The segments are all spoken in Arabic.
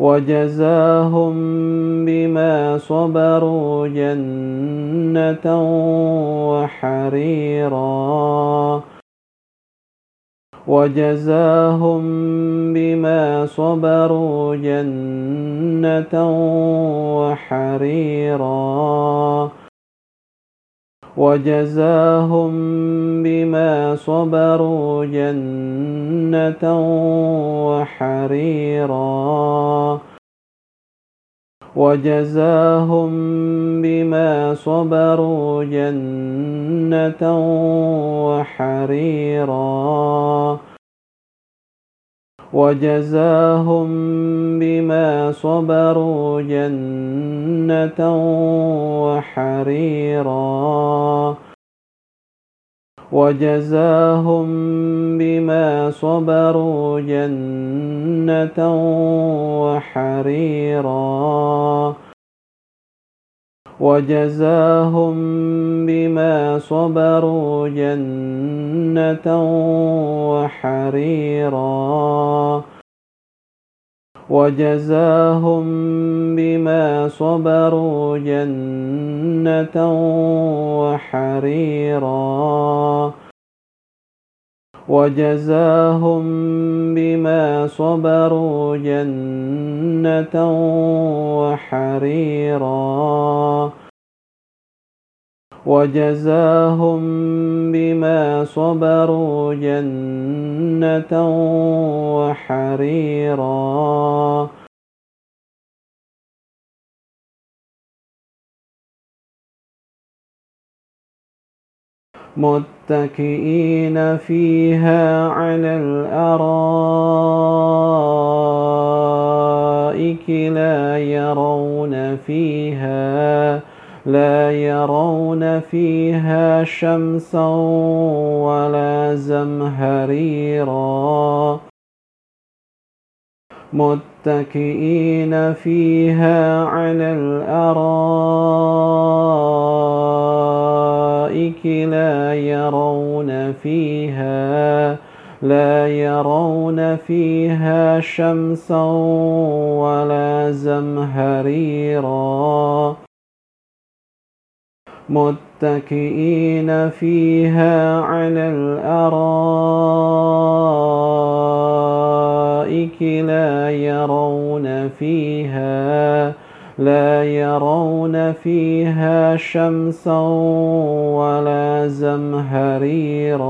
وجزاهم بما صبروا جنة وحريرا. وجزاهم بما صبروا جنة وحريرا. وجزاهم بما صبروا جنة وحريرا. وجزاهم بما صبروا جنة وحريرا. وجزاهم بما صبروا جنة وحريرا. وجزاهم بما صبروا جنة وحريرا. وجزاهم بما صبروا جنة وحريرا. وجزاهم بما صبروا جنة وحريرا. وجزاهم بما صبروا جنة وحريرا. وجزاهم بما صبروا جنة وحريرا. متكئين فيها على الأرائك لا يرون فيها لا يرون فيها شمسا ولا زمهريرا. متكئين فيها على الأرائك لا يرون فيها لا يرون فيها شمسا ولا زمهريرا. متكئين فيها على الأرائك لا يرون فيها. لا يرون فيها شمسا ولا زمهريرا.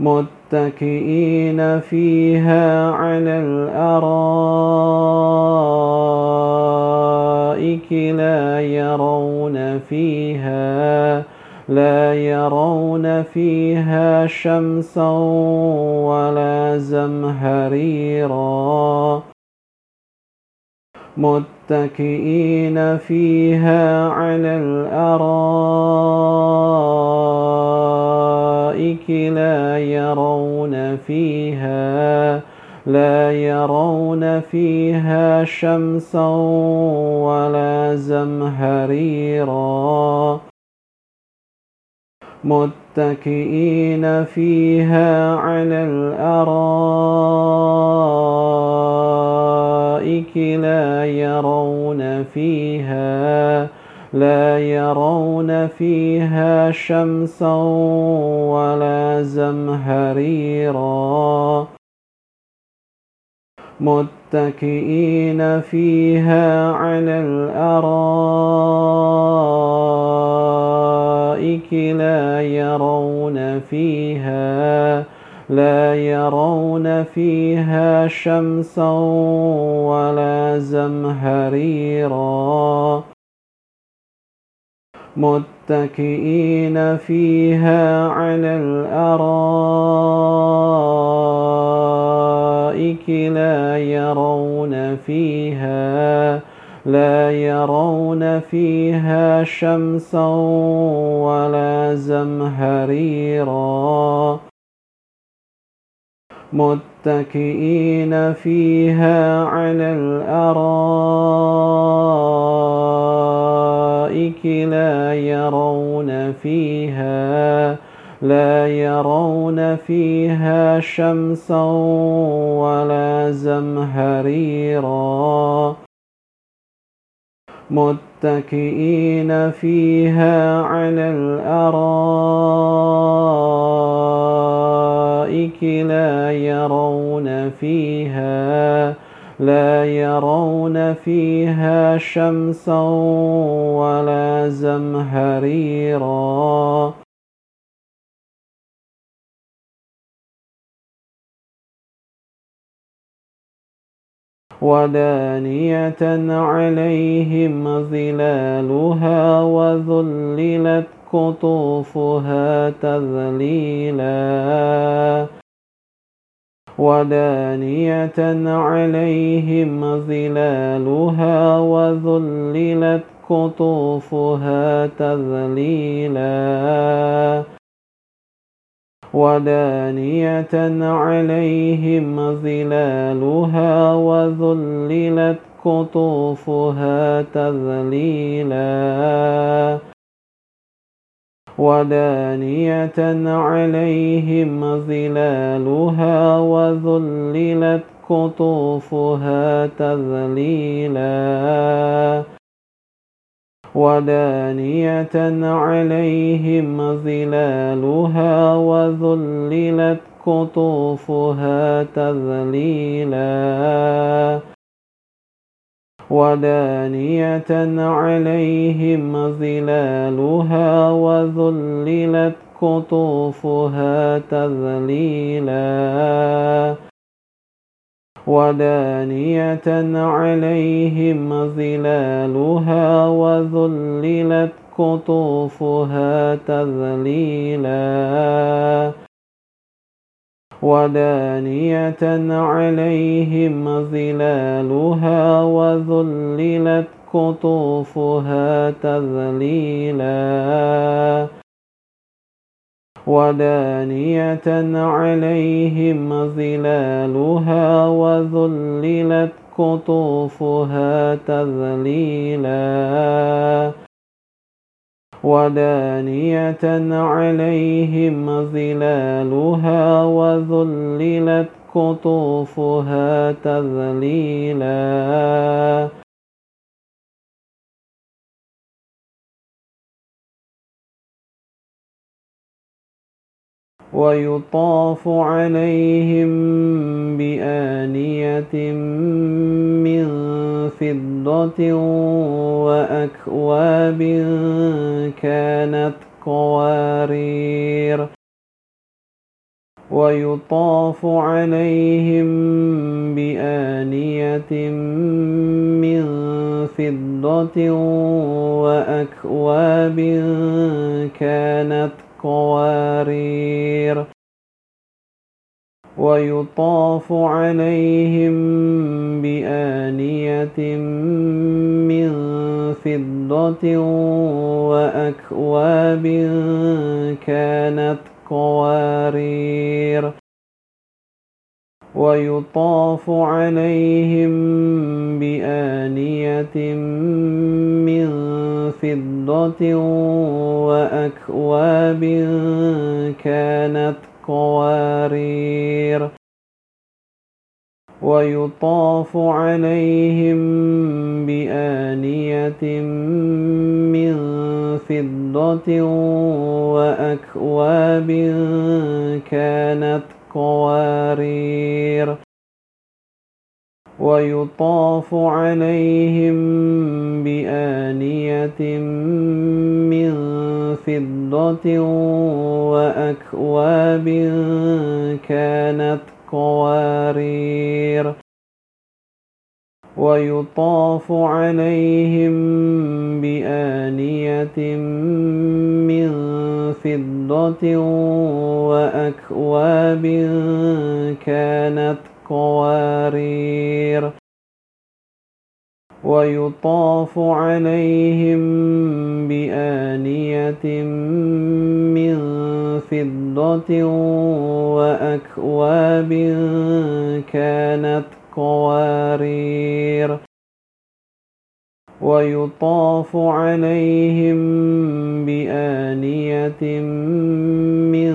متكئين فيها على الأرائك لا يرون فيها لا يرون فيها شمسا ولا زمهريرا. متكئين فيها على الأرائك لا يرون فيها لا يرون فيها شمسا ولا زمهريرا. متكئين فيها على الأرائك لا يرون فيها لا يرون فيها شمسا ولا زمهريرا. متكئين فيها على الأرائك لا يرون فيها لا يرون فيها شمسا زمهريرا. متكئين فيها على الأرائك لا يرون فيها لا يرون فيها شمسا ولا زمهريرا. متكئين فيها على الأرائك لا يرون فيها لا يرون فيها شمسا ولا زمهريرا. متكئين فيها على الأرائك لا يرون فيها لا يرون فيها شمسا ولا زمهريرا. ودانية عليهم ظلالها وذللت قطوفها تذليلا ودانية عليهم ظلالها وذللت قطوفها تذليلا ودانية عليهم ظلالها وذللت قطوفها تذليلا ودانية عليهم ظلالها وذللت قطوفها تذليلا. ودانية عليهم ظلالها وذللت قطوفها تذليلا. ودانية عليهم ظلالها وذللت قطوفها تذليلا. ودانية عليهم ظلالها وذللت قطوفها تذليلا. ودانية عليهم ظلالها وذللت قطوفها تذليلا. ودانية عليهم ظلالها وذللت قطوفها تذليلا. ودانية عليهم ظلالها وذللت قطوفها تذليلا. ويطاف عليهم بآنية من فضة وأكواب كانت قوارير. ويطاف عليهم بآنية من فضة وأكواب كانت قوارير قوارير ويطاف عليهم بآنية من فضة وأكواب كانت قوارير ويطاف عليهم بآنية من فضة وأكواب كانت قوارير. ويطاف عليهم بآنية من فضة وأكواب كانت قوارير ويطاف عليهم بآنية من فضة وأكواب كانت قوارير ويطاف عليهم بآنية من فضة وأكواب كانت قوارير. ويطاف عليهم بآنية من فضة وأكواب كانت قوارير ويطاف عليهم بآنية من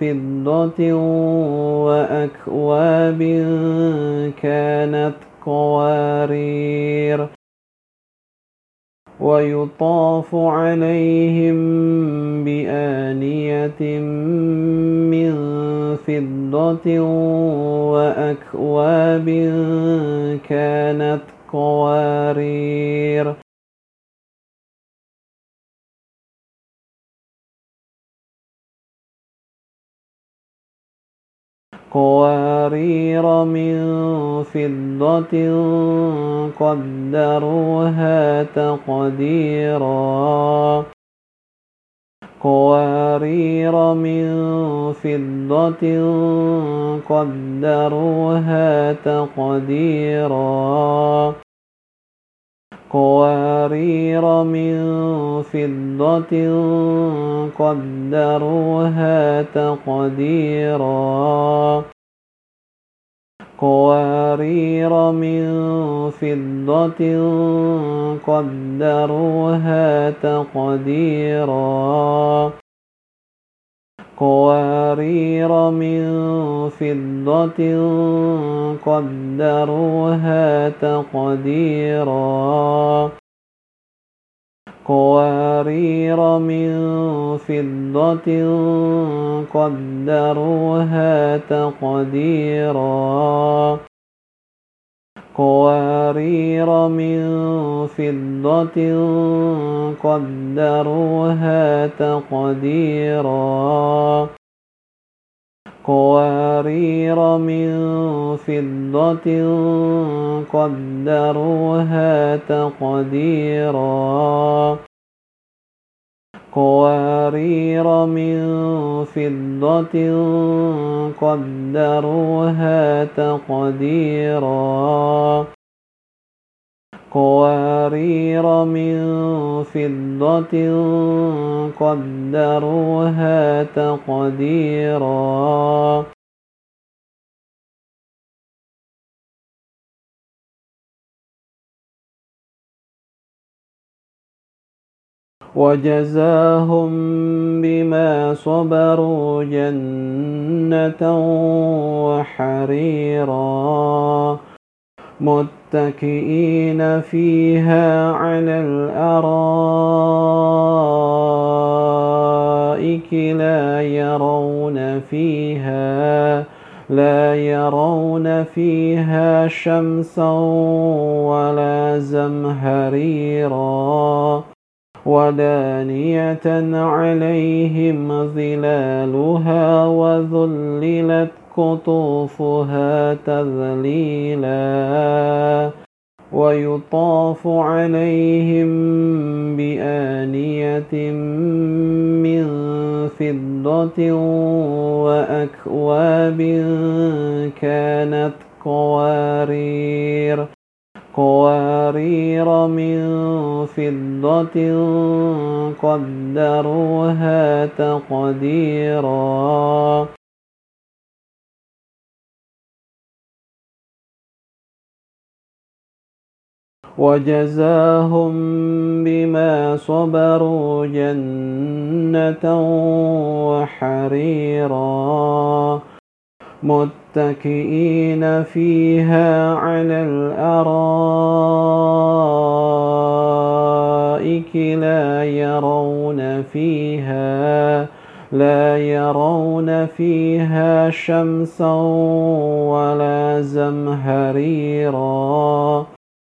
فضة وأكواب كانت قوارير ويطاف عليهم بآنية من فضة وأكواب كانت قوارير قوارير من فضة قدروها تقديراً قوارير من فضة قدروها تقديرا. قوارير من فضة قدروها تقديرا. قوارير من فضة قدروها تقديرا. قوارير من فضة قدروها تقديرا. قوارير من فضة قدروها تقديرا. قوارير من فضة قدروها تقديرا. قوارير من فضة قدروها تقديرا. قوارير من فضة قدروها تقديرا. قوارير من فضة قدروها تقديرا. وجزاهم بما صبروا جنة وحريرا. متكئين فيها على الأرائك لا يرون فيها لا يرون فيها شمسا ولا زمهريرا ودانية عليهم ظلالها وذللت قطوفها تذليلا ويطاف عليهم بآنية من فضة وأكواب كانت قوارير قوارير من فضة قدروها تقديرا وجزاهم بما صبروا جنة وحريرا. متكئين فيها على الأرائك لا يرون فيها لا يرون فيها شمسا ولا زمهريرا.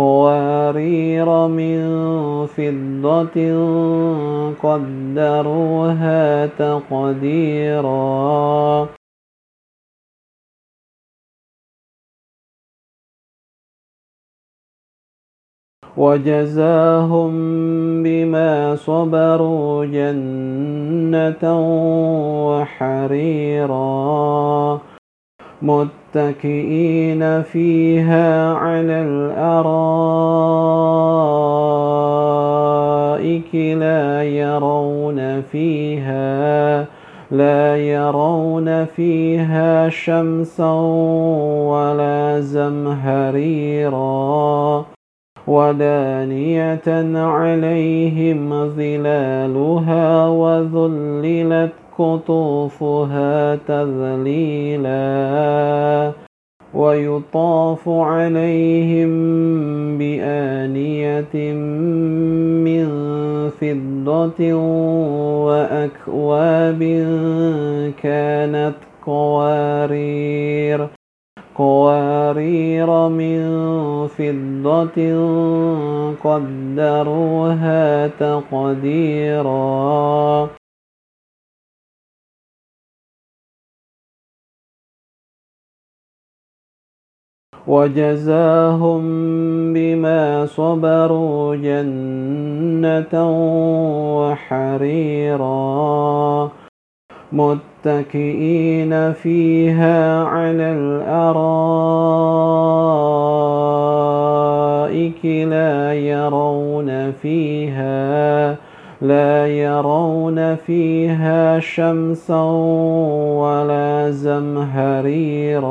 قوارير من فضة قدروها تقديرا. وجزاهم بما صبروا جنة وحريرا. متكئين فيها على الأرائك لا يرون فيها لا يرون فيها شمسا ولا زمهريرا ودانية عليهم ظلالها وذللت قطوفها تذليلا ويطاف عليهم بآنية من فضة وأكواب كانت قوارير قوارير من فضة قدروها تقديرا وجزاهم بما صبروا جنة وحريرا. متكئين فيها على الأرائك لا يرون فيها لا يرون فيها شمسا ولا زمهريرا.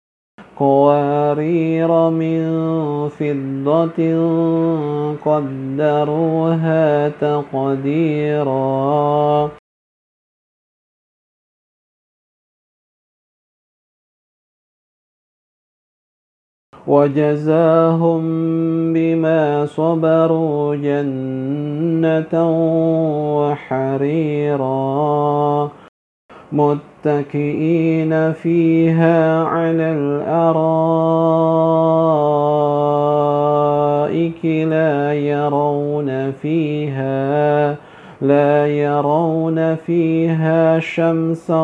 قوارير من فضة قدروها تقديرا. وجزاهم بما صبروا جنة وحريرا. متكئين فيها على الأرائك لا يرون فيها لا يرون فيها شمسا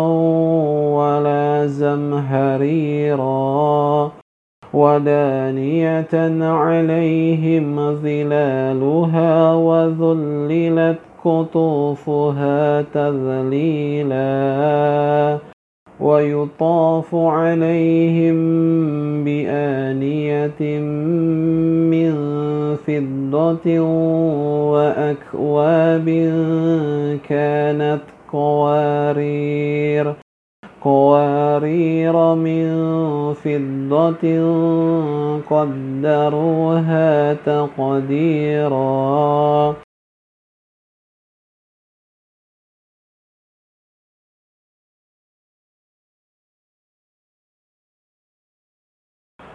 ولا زمهريرا ودانية عليهم ظلالها وذللت قطوفها تذليلا ويطاف عليهم بآنية من فضة وأكواب كانت قوارير قوارير من فضة قدروها تقديرا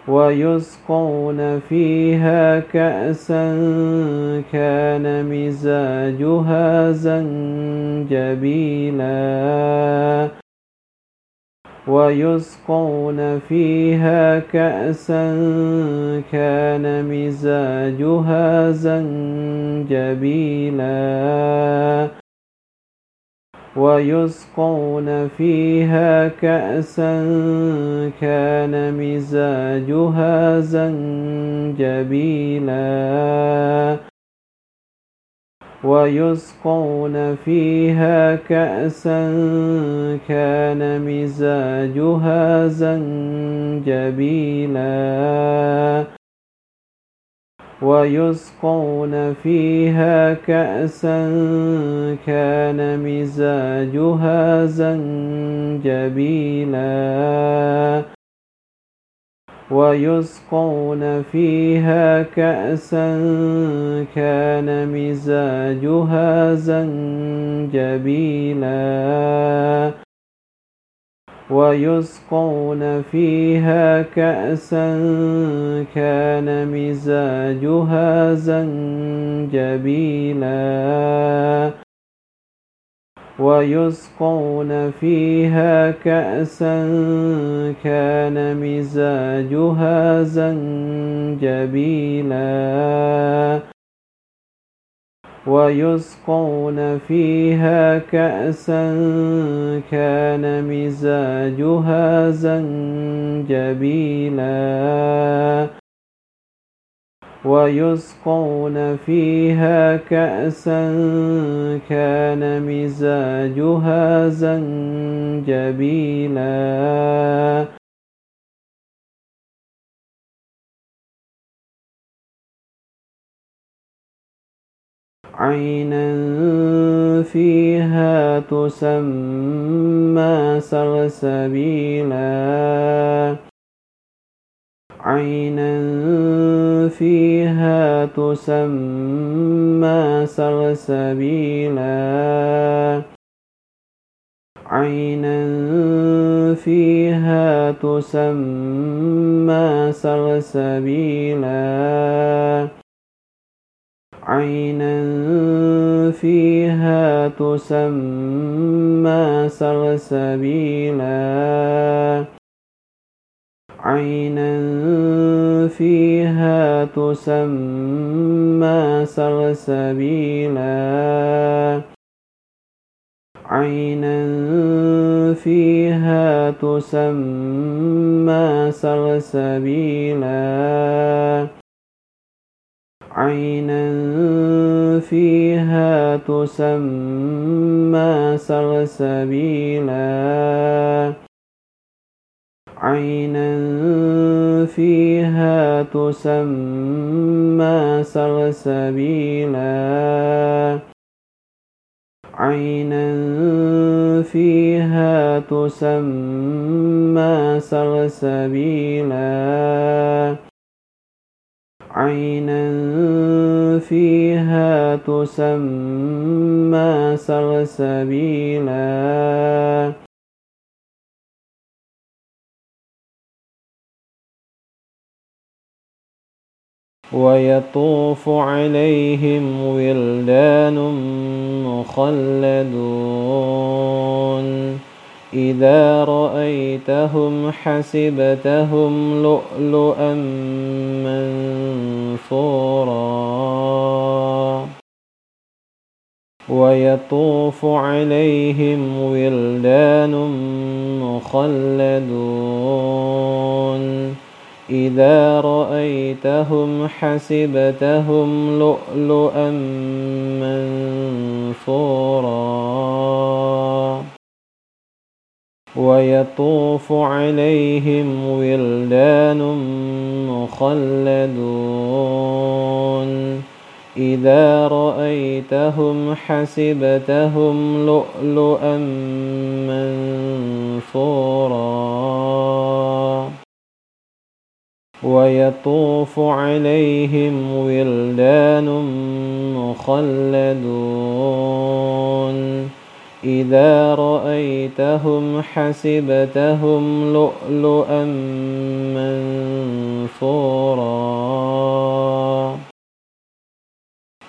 ويسقون فيها كأسا كان مزاجها زنجبيلا. ويسقون فيها كأسا كان مزاجها زنجبيلا. ويسقون فيها كأسا كان مزاجها زنجبيلا. ويسقون فيها كأسا كان مزاجها زنجبيلا. ويسقون فيها كأسا كان مزاجها زنجبيلا. ويسقون فيها كأسا كان مزاجها زنجبيلا. ويسقون فيها كأسا كان مزاجها زنجبيلا. ويسقون فيها كأسا كان مزاجها زنجبيلا. ويسقون فيها كأسا كان مزاجها زنجبيلا. ويسقون فيها كأسا كان مزاجها زنجبيلا. عينا فيها تسمى سلسبيلا عينا فيها تسمى سلسبيلا عينا فيها تسمى سلسبيلا عينا فيها تسمى سلسبيلا عينا فيها تسمى سلسبيلا عينا فيها تسمى سلسبيلا عينا فيها تسمى سلسبيلا عينا فيها تسمى سلسبيلا عينا فيها تسمى سلسبيلا عينا فيها تسمى سلسبيلا ويطوف عليهم ولدان مخلدون. إذا رأيتهم حسبتهم لؤلؤا منثورا. ويطوف عليهم ولدان مخلدون. إذا رأيتهم حسبتهم لؤلؤا منثورا. ويطوف عليهم ولدان مخلدون. إذا رأيتهم حسبتهم لؤلؤا منثورا. ويطوف عليهم ولدان مخلدون. إذا رأيتهم حسبتهم لؤلؤا منثورا.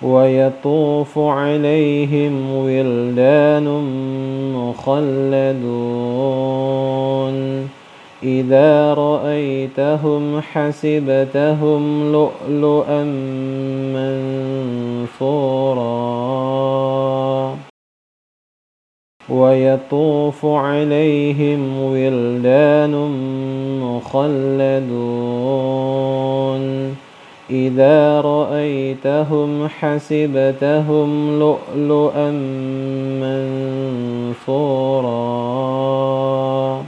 ويطوف عليهم ولدان مخلدون. إذا رأيتهم حسبتهم لؤلؤا منثورا. ويطوف عليهم ولدان مخلدون. إذا رأيتهم حسبتهم لؤلؤا منثورا.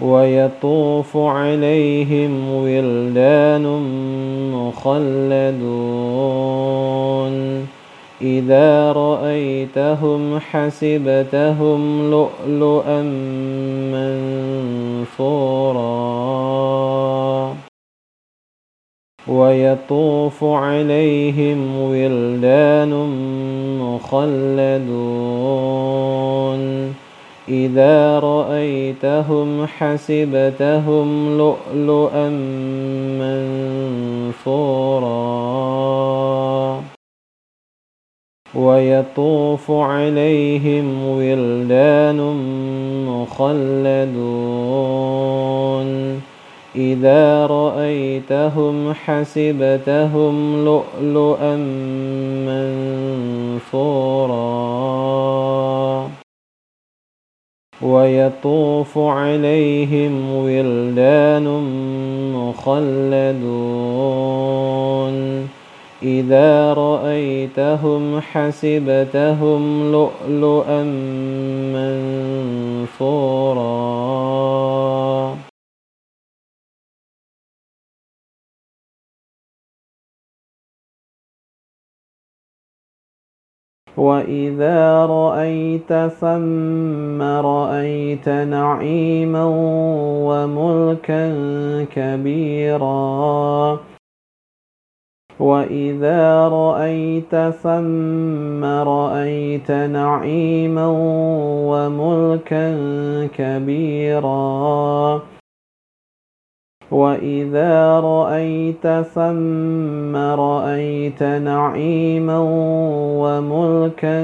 ويطوف عليهم ولدان مخلدون. إذا رأيتهم حسبتهم لؤلؤا منثورا. ويطوف عليهم ولدان مخلدون. إذا رأيتهم حسبتهم لؤلؤا منثورا. ويطوف عليهم ولدان مخلدون. إذا رأيتهم حسبتهم لؤلؤا منثورا. ويطوف عليهم ولدان مخلدون. إذا رأيتهم حسبتهم لؤلؤا منثورا. واذا رايت ثم رايت نعيما وملكا كبيرا واذا رايت ثم رايت نعيما وملكا كبيرا واذا رايت ثم رايت نعيما وملكا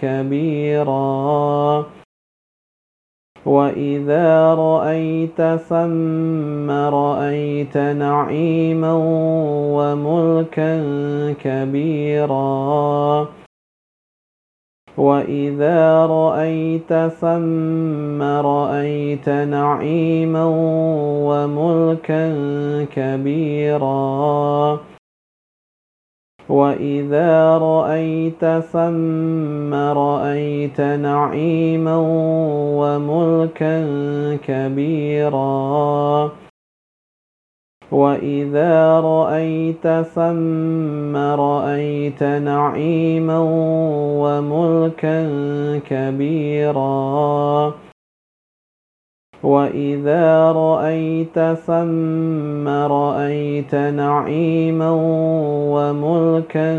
كبيرا واذا رايت ثم رايت نعيما وملكا كبيرا واذا رايت ثم رايت نعيما وملكا كبيرا واذا رايت ثم رايت نعيما وملكا كبيرا واذا رايت ثم رايت نعيما وملكا كبيرا واذا رايت ثم رايت نعيما وملكا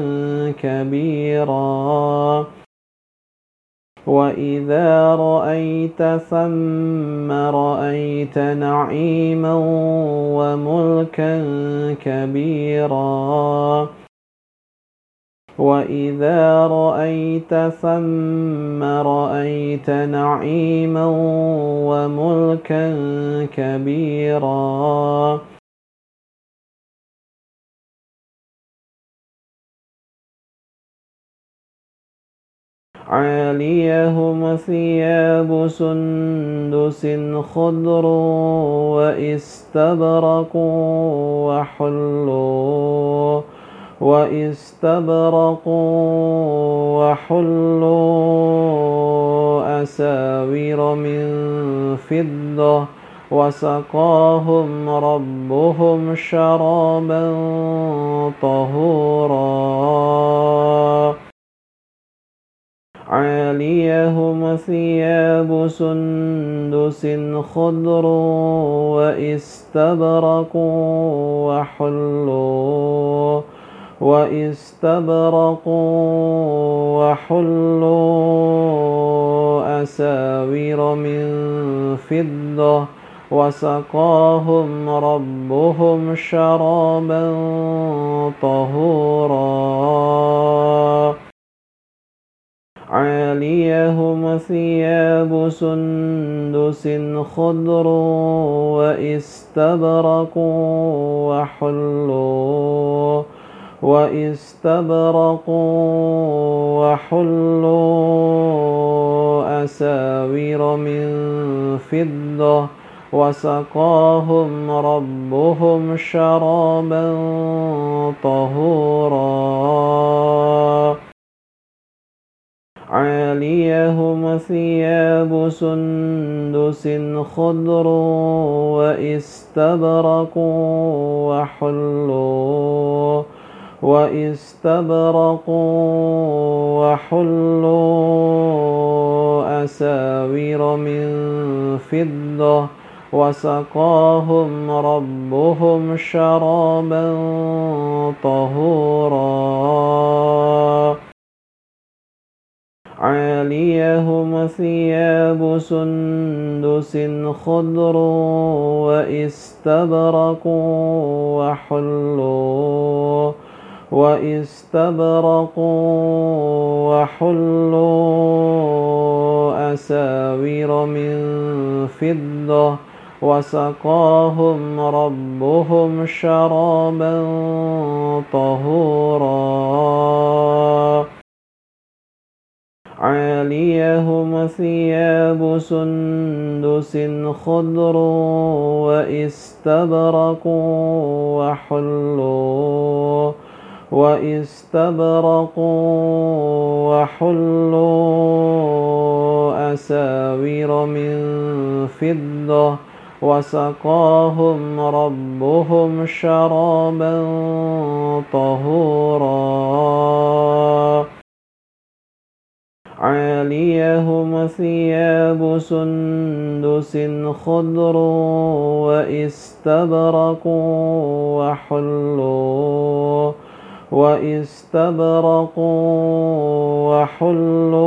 كبيرا واذا رايت ثم رايت نعيما وملكا كبيرا واذا رايت ثم رايت نعيما وملكا كبيرا عاليهم ثياب سندس خضر واستبرق وحلوا واستبرقوا وحلوا أساور من فضة وسقاهم ربهم شرابا طهورا عاليهم ثياب سندس خضر واستبرق وحلوا واستبرقوا وحلوا أساور من فضة وسقاهم ربهم شرابا طهورا. عاليهم ثياب سندس خضر واستبرق وحلوا واستبرقوا وحلوا أساور من فضة وسقاهم ربهم شرابا طهورا عاليهم ثياب سندس خضر واستبرق وحلوا واستبرقوا وحلوا أساور من فضة وسقاهم ربهم شرابا طهورا. عاليهم ثياب سندس خضر واستبرقوا وحلوا واستبرقوا وحلوا أساور من فضة وسقاهم ربهم شرابا طهورا. عاليهم ثياب سندس خضر واستبرق وحلوا واستبرقوا وحلوا أساور من فضة وسقاهم ربهم شرابا طهورا. عاليهم ثياب سندس خضر واستبرق وحلوا واستبرق وحلوا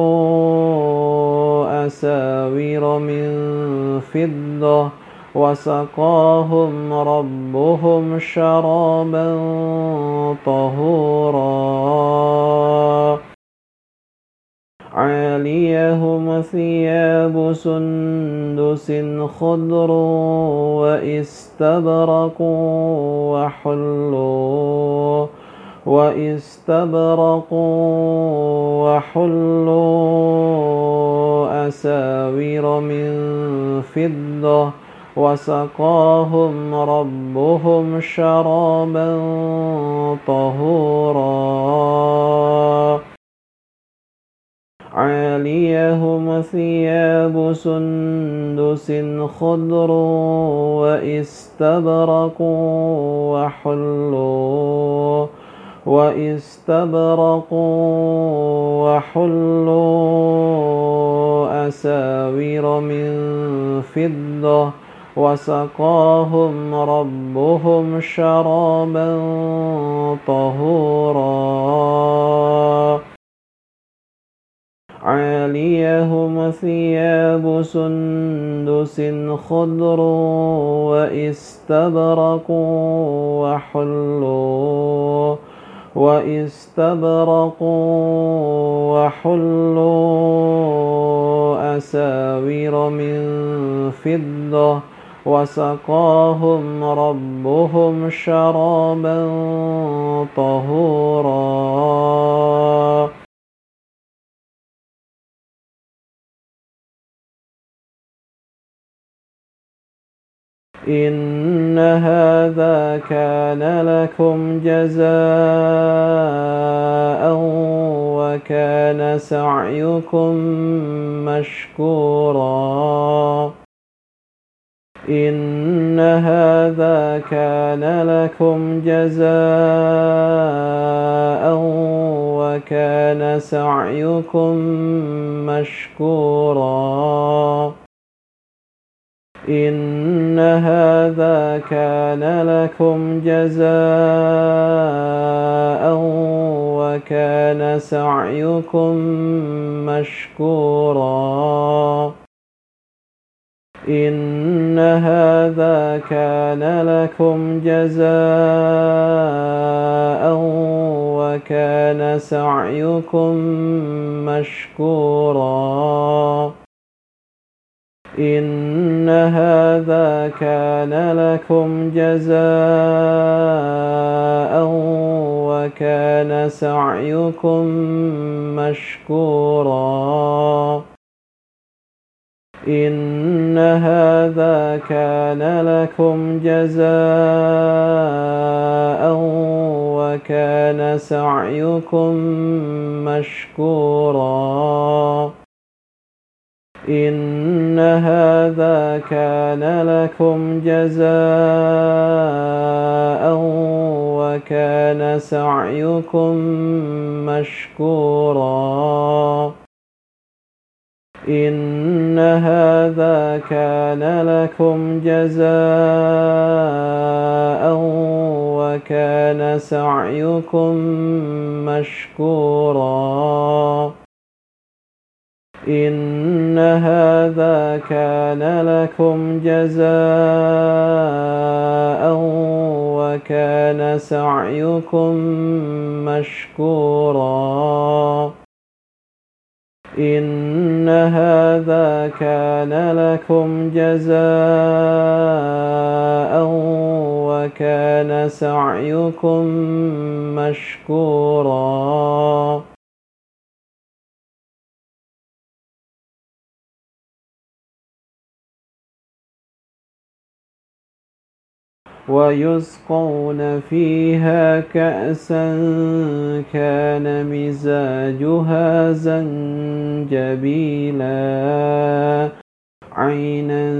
أساور من فضة وسقاهم ربهم شرابا طهورا. عاليهم ثياب سندس خضر واستبرق وحلوا واستبرق وحلوا أساور من فضة وسقاهم ربهم شرابا طهورا عاليهم ثياب سندس خضر واستبرق وحلوا واستبرق وحلوا أساور من فضة وسقاهم ربهم شرابا طهورا عاليهم ثياب سندس خضر واستبرق وحلوا واستبرق وحلوا أساور من فضة وسقاهم ربهم شرابا طهورا. إن هذا كان لكم جزاء وكان سعيكم مشكورا. إن هذا كان لكم جزاء وكان سعيكم مشكورا. إن هذا كان لكم جزاء وكان سعيكم مشكورا. إن هذا كان لكم جزاء وكان سعيكم مشكورا. إن هذا كان لكم جزاء وكان سعيكم مشكورا إن هذا كان لكم جزاء وكان سعيكم مشكورا إن هذا كان لكم جزاء وكان سعيكم مشكورا. إن هذا كان لكم جزاء وكان سعيكم مشكورا. إن هذا كان لكم جزاء وكان سعيكم مشكورا. إن هذا كان لكم جزاء وكان سعيكم مشكورا. ويسقون فيها كأسا كان مزاجها زنجبيلا. عينا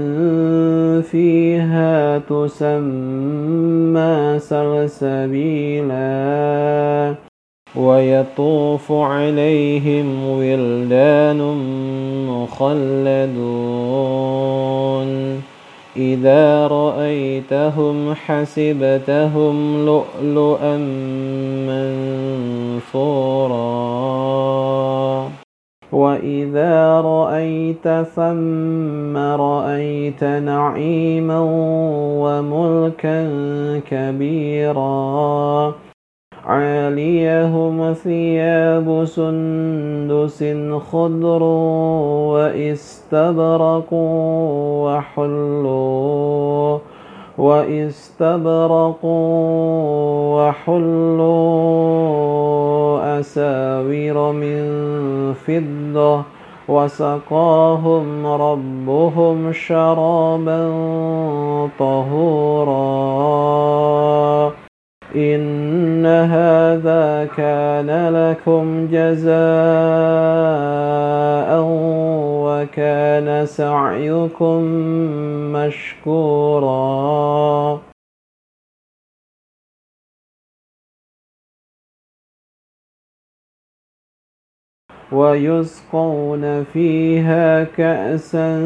فيها تسمى سلسبيلا ويطوف عليهم ولدان مخلدون. إذا رأيتهم حسبتهم لؤلؤا منثورا. وإذا رأيت ثم رأيت نعيما وملكا كبيرا. عاليهم ثياب سندس خضر واستبرق وحلوا واستبرق وحلوا أساور من فضة وسقاهم ربهم شرابا طهورا. إن هذا كان لكم جزاء وكان سعيكم مشكورا ويسقون فيها كأسا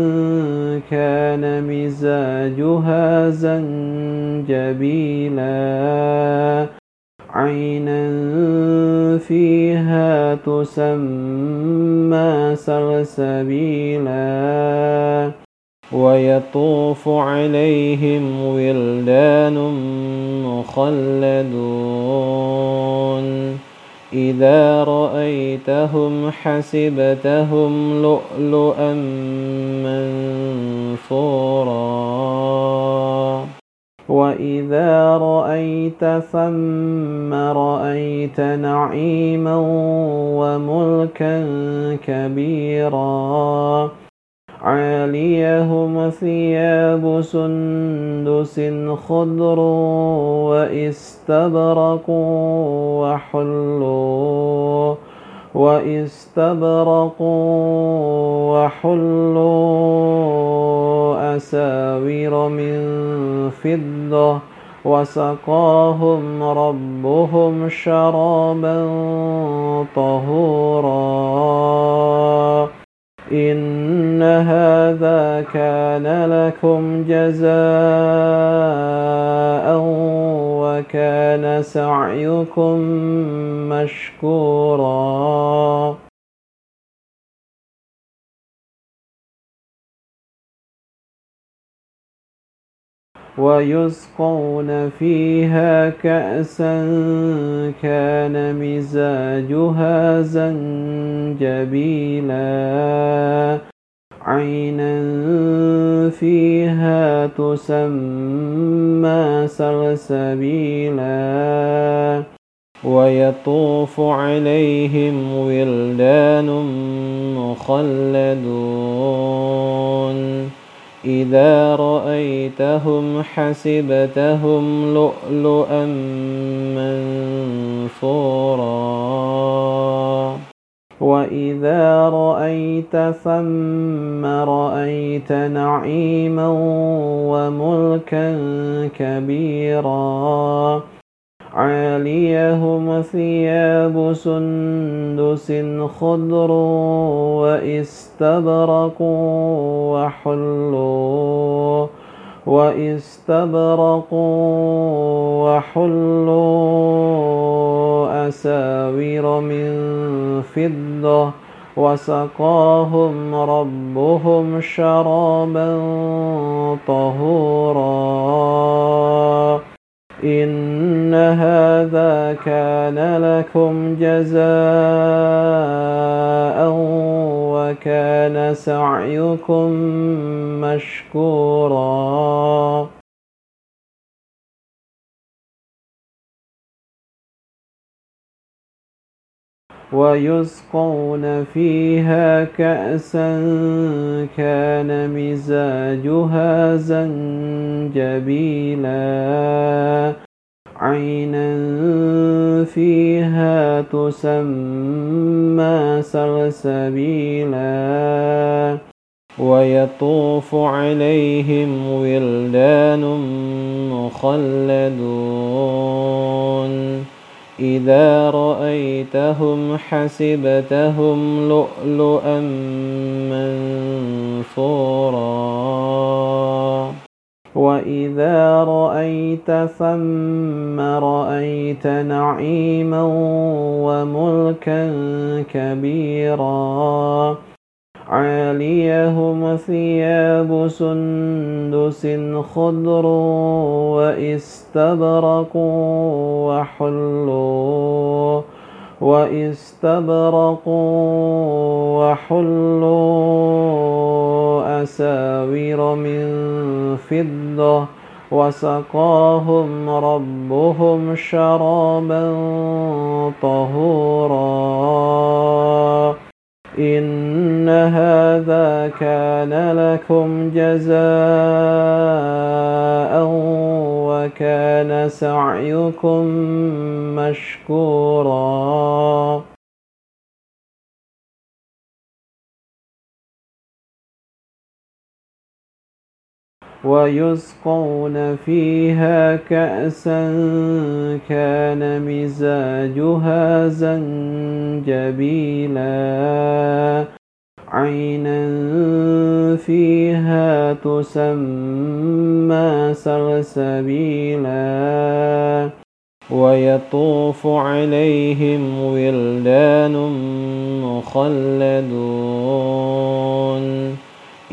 كان مزاجها زنجبيلا. عينا فيها تسمى سلسبيلا ويطوف عليهم ولدان مخلدون. إذا رأيتهم حسبتهم لؤلؤا منثورا. وإذا رأيت ثم رأيت نعيما وملكا كبيرا. عاليهم ثياب سندس خضر واستبرق وحلوا واستبرق وحلوا أساور من فضة وسقاهم ربهم شرابا طهورا. إن هذا كان لكم جزاء وكان سعيكم مشكورا ويسقون فيها كأسا كان مزاجها زنجبيلا. عينا فيها تسمى سلسبيلا ويطوف عليهم ولدان مخلدون. إذا رأيتهم حسبتهم لؤلؤا منثورا. وإذا رأيت ثم رأيت نعيما وملكا كبيرا. عاليهم ثياب سندس خضر واستبرق وحلوا واستبرق وحلوا أساور من فضة وسقاهم ربهم شرابا طهورا إن هذا كان لكم جزاء وكان سعيكم مشكورا ويسقون فيها كأسا كان مزاجها زنجبيلا. عينا فيها تسمى سلسبيلا ويطوف عليهم ولدان مخلدون. إذا رأيتهم حسبتهم لؤلؤا منثورا. وإذا رأيت ثم رأيت نعيما وملكا كبيرا. عاليهم ثياب سندس خضر واستبرق وحلوا واستبرق وحلوا أساور من فضة وسقاهم ربهم شرابا طهورا. إن هذا كان لكم جزاء وكان سعيكم مشكورا ويسقون فيها كأسا كان مزاجها زنجبيلا. عينا فيها تسمى سلسبيلا ويطوف عليهم ولدان مخلدون.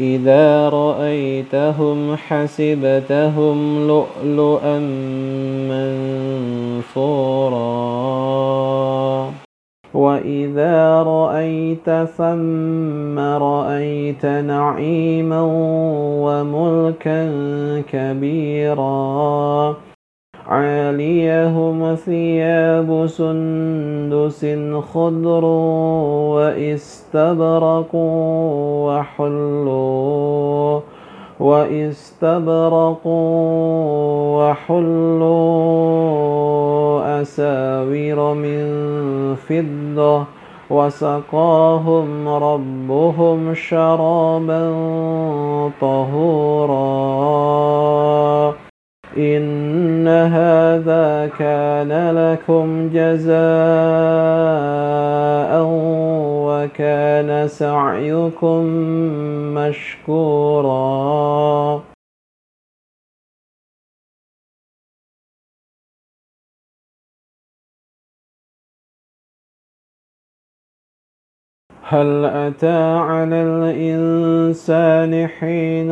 إذا رأيتهم حسبتهم لؤلؤا منثورا. وإذا رأيت ثم رأيت نعيما وملكا كبيرا. عاليهم ثياب سندس خضر واستبرق وحلوا واستبرق وحلوا أساور من فضة وسقاهم ربهم شرابا طهورا. هذا كان لكم جزاء وكان سعيكم مشكورا هل أتى على الإنسان حين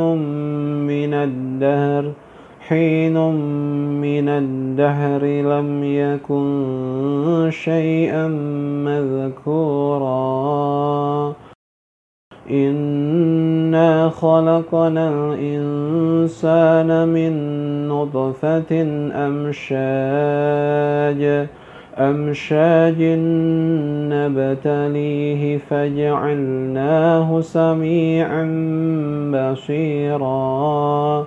من الدهر ؟ حين من الدهر لم يكن شيئا مذكورا. إنا خلقنا الإنسان من نطفة أمشاج أمشاج نبتليه فجعلناه سميعا بصيرا.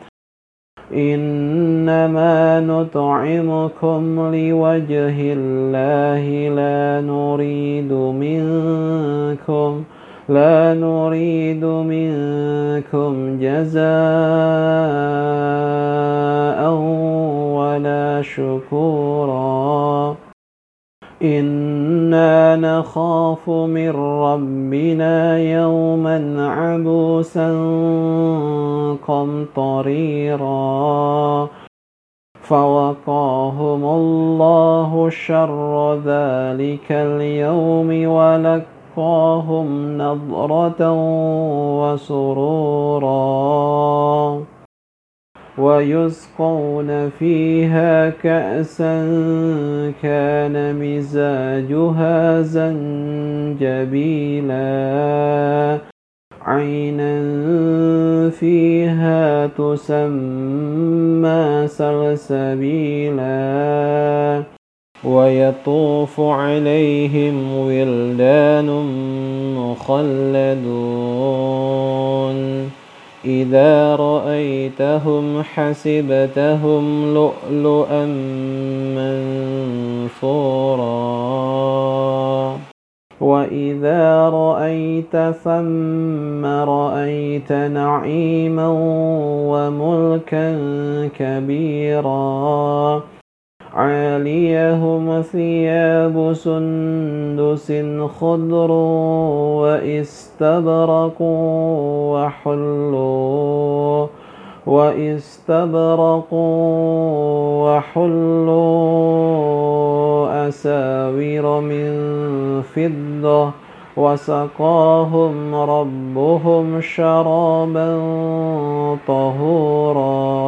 إنما نطعمكم لوجه الله لا نريد منكم لا نريد منكم جزاء ولا شكورا. إنا نخاف من ربنا يوما عبوسا قمطريرا فوقاهم الله شر ذلك اليوم ولقاهم نضرة وسرورا ويسقون فيها كأسا كان مزاجها زنجبيلا. عينا فيها تسمى سلسبيلا ويطوف عليهم ولدان مخلدون. إذا رأيتهم حسبتهم لؤلؤا منثورا. وإذا رأيت ثم رأيت نعيما وملكا كبيرا. عاليهم ثياب سندس خضر واستبرقوا وحلوا واستبرقوا وحلوا أساور من فضة وسقاهم ربهم شرابا طهورا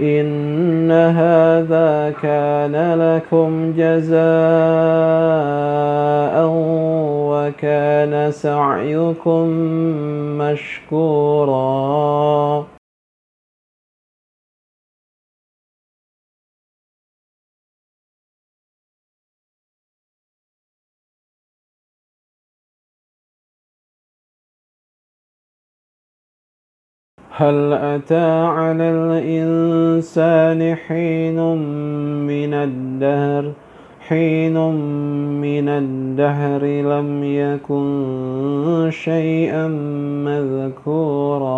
إن هذا كان لكم جزاء وكان سعيكم مشكورا هل أتى على الإنسان حين من الدهر؟ حين من الدهر لم يكن شيئا مذكورا.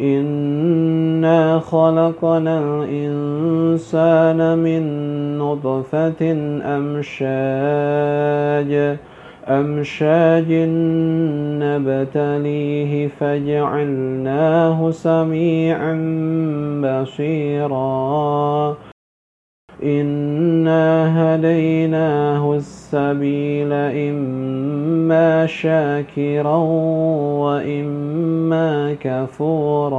إنا خلقنا الإنسان من نطفة أمشاج. أمشاج نبتليه فجعلناه سميعا بصيرا. إنا هديناه السبيل إما شاكرا وإما كفورا.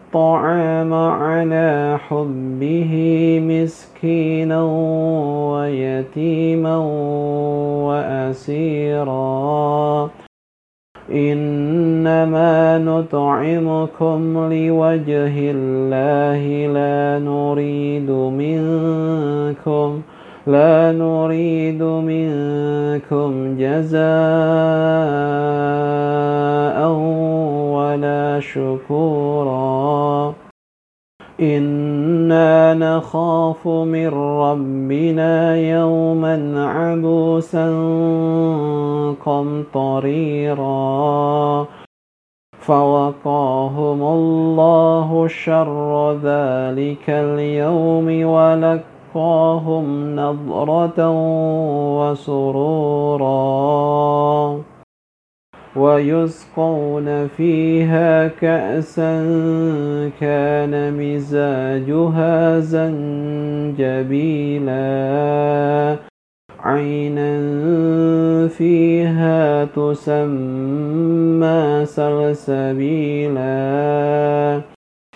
الطعام على حبه مسكينا ويتيما وأسيرا. إنما نطعمكم لوجه الله لا نريد منكم لا نريد منكم جزاء ولا شكورا. إنا نخاف من ربنا يوما عبوسا قمطريرا. فوقاهم الله شر ذلك اليوم ولك وَلَقَّاهُمْ نَضْرَةً وَسُرُورًا وَيُسْقَوْنَ فِيهَا كَأْسًا كَانَ مِزَاجُهَا زَنْجَبِيلًا عَيْنًا فِيهَا تُسَمَّى سَلْسَبِيلًا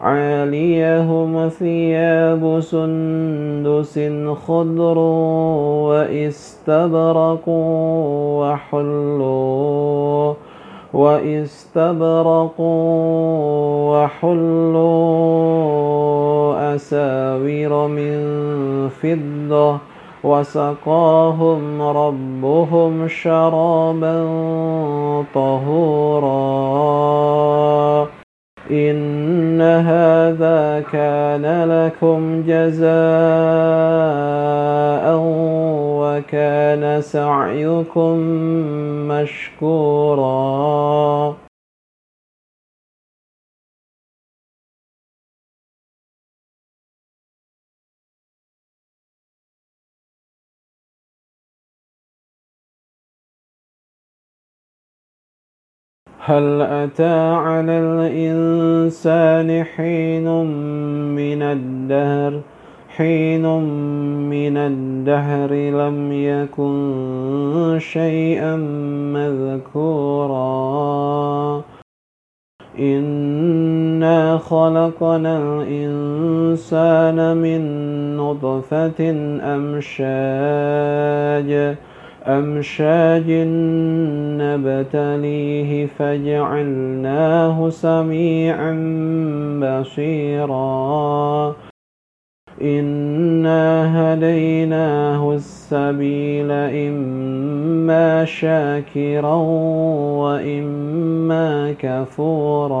عاليهم ثياب سندس خضر واستبرقوا وحلوا واستبرقوا وحلوا أساور من فضة وسقاهم ربهم شرابا طهورا إن هذا كان لكم جزاء وكان سعيكم مشكورا هل أتى على الإنسان حين من الدهر؟ حين من الدهر لم يكن شيئا مذكورا. إنا خلقنا الإنسان من نطفة أمشاج. أمشاج نبتليه فجعلناه سميعا بصيرا إنا هديناه السبيل إما شاكرا وإما كفورا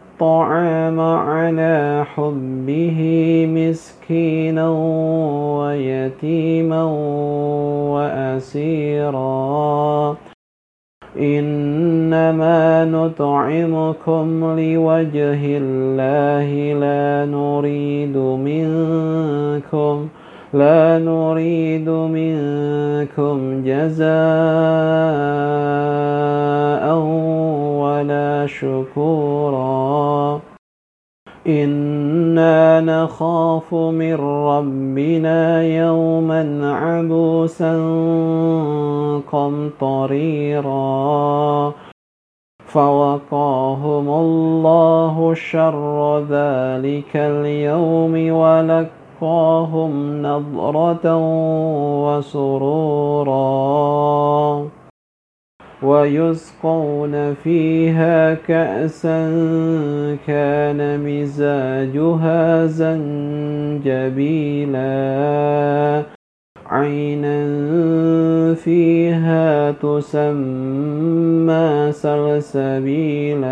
الطعام على حبه مسكينا ويتيما وأسيرا. إنما نطعمكم لوجه الله لا نريد منكم لا نريد منكم جزاء ولا شكورا. إنا نخاف من ربنا يوما عبوسا قمطريرا. فوقاهم الله شر ذلك اليوم ولك ولقاهم نضرة وسرورا ويسقون فيها كأسا كان مزاجها زنجبيلا عينا فيها تسمى سلسبيلا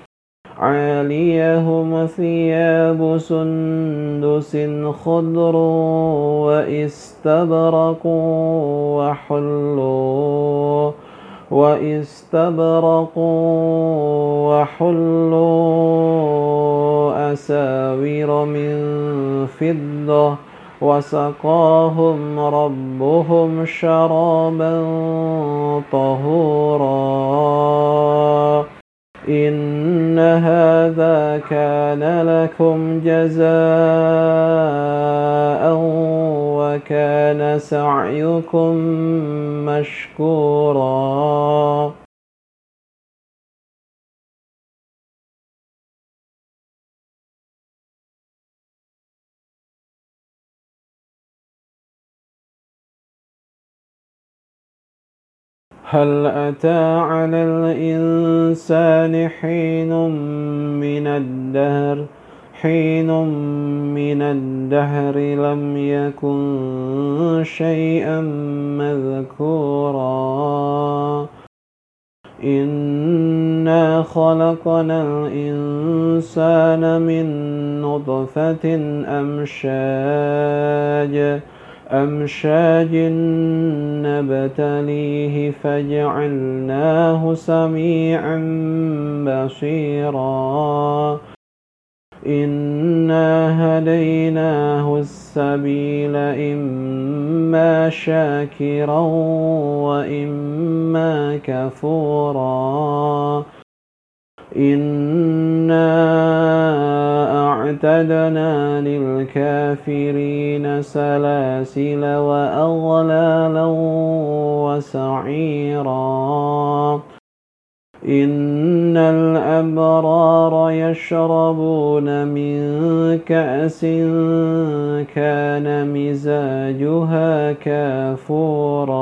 عاليهم ثياب سندس خضر واستبرق وحلوا واستبرق وحلوا أساور من فضة وسقاهم ربهم شرابا طهورا. إن هذا كان لكم جزاء وكان سعيكم مشكورا هل أتى على الإنسان حين من الدهر؟ حين من الدهر لم يكن شيئا مذكورا. إنا خلقنا الإنسان من نطفة أمشاج. أمشاج نبتليه فجعلناه سميعا بصيرا. إنا هديناه السبيل إما شاكرا وإما كفورا. إنا أعتدنا للكافرين سلاسل وأغلالا وسعيرا. إن الأبرار يشربون من كأس كان مزاجها كافورا.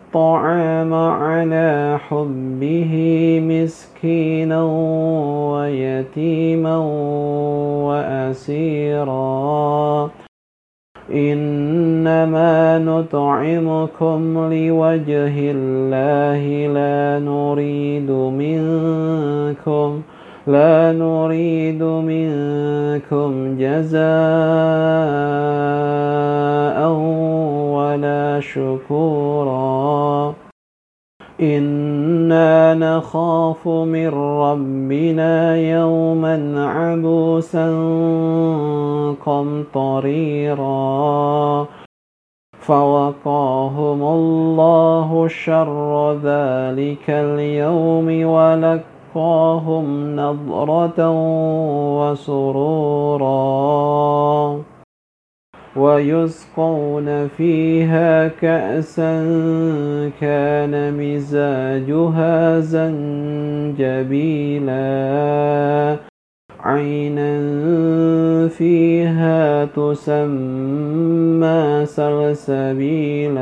على حبه مسكينا ويتيما وأسيرا. إنما نطعمكم لوجه الله لا نريد منكم لا نريد منكم جزاء ولا شكورا. إنا نخاف من ربنا يوما عبوسا قمطريرا. فوقاهم الله شر ذلك اليوم ولك وسقاهم نضرة وسرورا ويسقون فيها كأسا كان مزاجها زنجبيلا عينا فيها تسمى سلسبيلا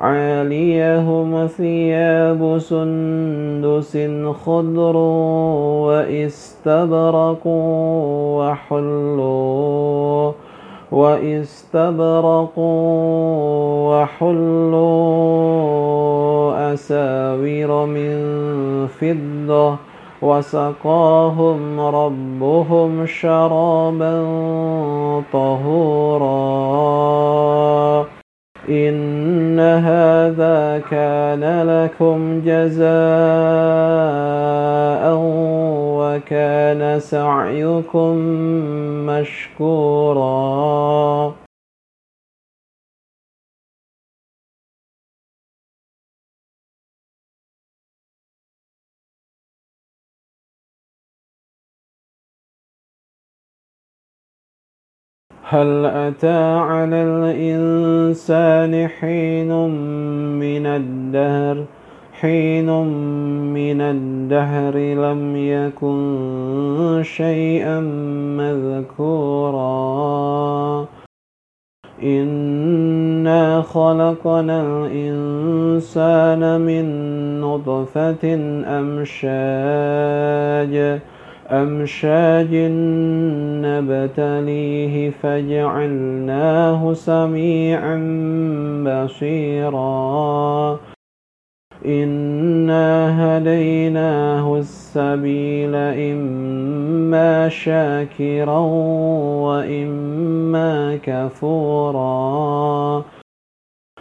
عاليهم ثياب سندس خضر واستبرقوا وحلوا واستبرقوا وحلوا أساور من فضة وسقاهم ربهم شرابا طهورا. إن هذا كان لكم جزاء وكان سعيكم مشكورا هل أتى على الإنسان حين من الدهر؟ حين من الدهر لم يكن شيئا مذكورا. إنا خلقنا الإنسان من نطفة أمشاج. أمشاج نبتليه فجعلناه سميعا بصيرا. إنا هديناه السبيل إما شاكرا وإما كفورا.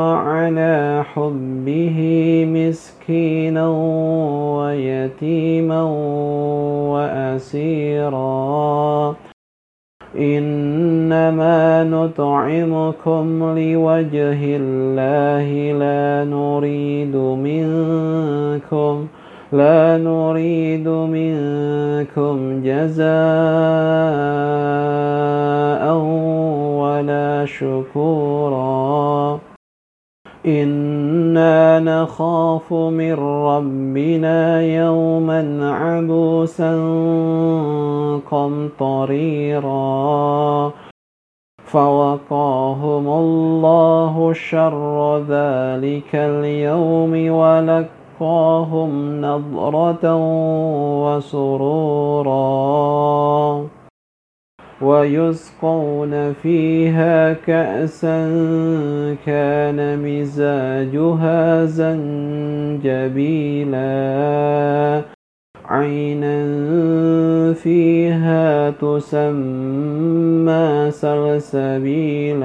على حبه مسكينا ويتيما وأسيرا. إنما نطعمكم لوجه الله لا نريد منكم لا نريد منكم جزاء ولا شكورا. إنا نخاف من ربنا يوما عبوسا قمطريرا. فوقاهم الله شر ذلك اليوم ولقاهم نضرة وسرورا ويسقون فيها كأسا كان مزاجها زنجبيلا عينا فيها تسمى سلسبيلا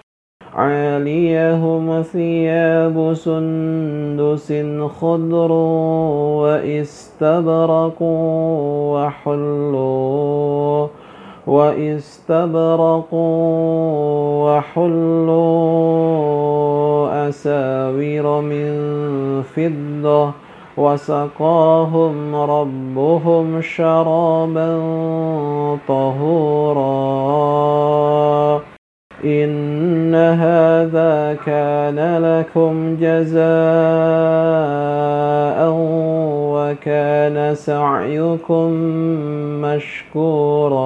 عاليهم ثياب سندس خضر واستبرقوا وحلوا واستبرقوا وحلوا أساور من فضة وسقاهم ربهم شرابا طهورا إن هذا كان لكم جزاء وكان سعيكم مشكورا